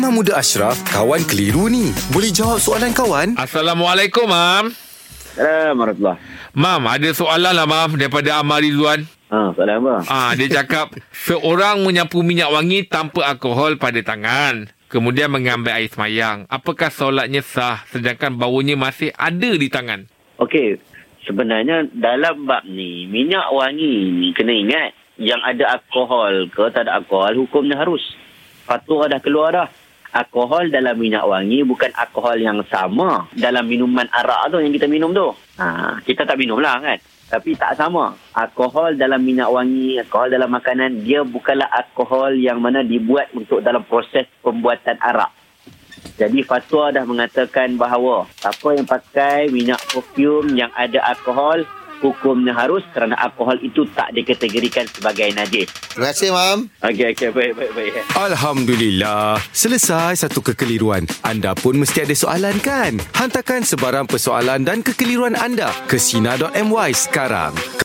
Imam Muda Ashraf, kawan keliru ni. Boleh jawab soalan kawan? Assalamualaikum, Mam. Assalamualaikum Mam, ada soalan lah, Mam, daripada Amar Rizwan. Ha, soalan apa? Ah, dia cakap, seorang menyapu minyak wangi tanpa alkohol pada tangan. Kemudian mengambil air semayang. Apakah solatnya sah sedangkan baunya masih ada di tangan? Okey, sebenarnya dalam bab ni, minyak wangi ni kena ingat yang ada alkohol ke tak ada alkohol, hukumnya harus. Fatwa dah keluar dah. Alkohol dalam minyak wangi bukan alkohol yang sama dalam minuman arak tu yang kita minum tu. Ha, kita tak minum lah kan. Tapi tak sama. Alkohol dalam minyak wangi, alkohol dalam makanan, dia bukanlah alkohol yang mana dibuat untuk dalam proses pembuatan arak. Jadi fatwa dah mengatakan bahawa siapa yang pakai minyak perfume yang ada alkohol, hukumnya harus kerana alkohol itu tak dikategorikan sebagai najis. Terima kasih, Mam. Okey, okey, baik, baik, baik. Alhamdulillah. Selesai satu kekeliruan. Anda pun mesti ada soalan kan? Hantarkan sebarang persoalan dan kekeliruan anda ke Sina.my sekarang.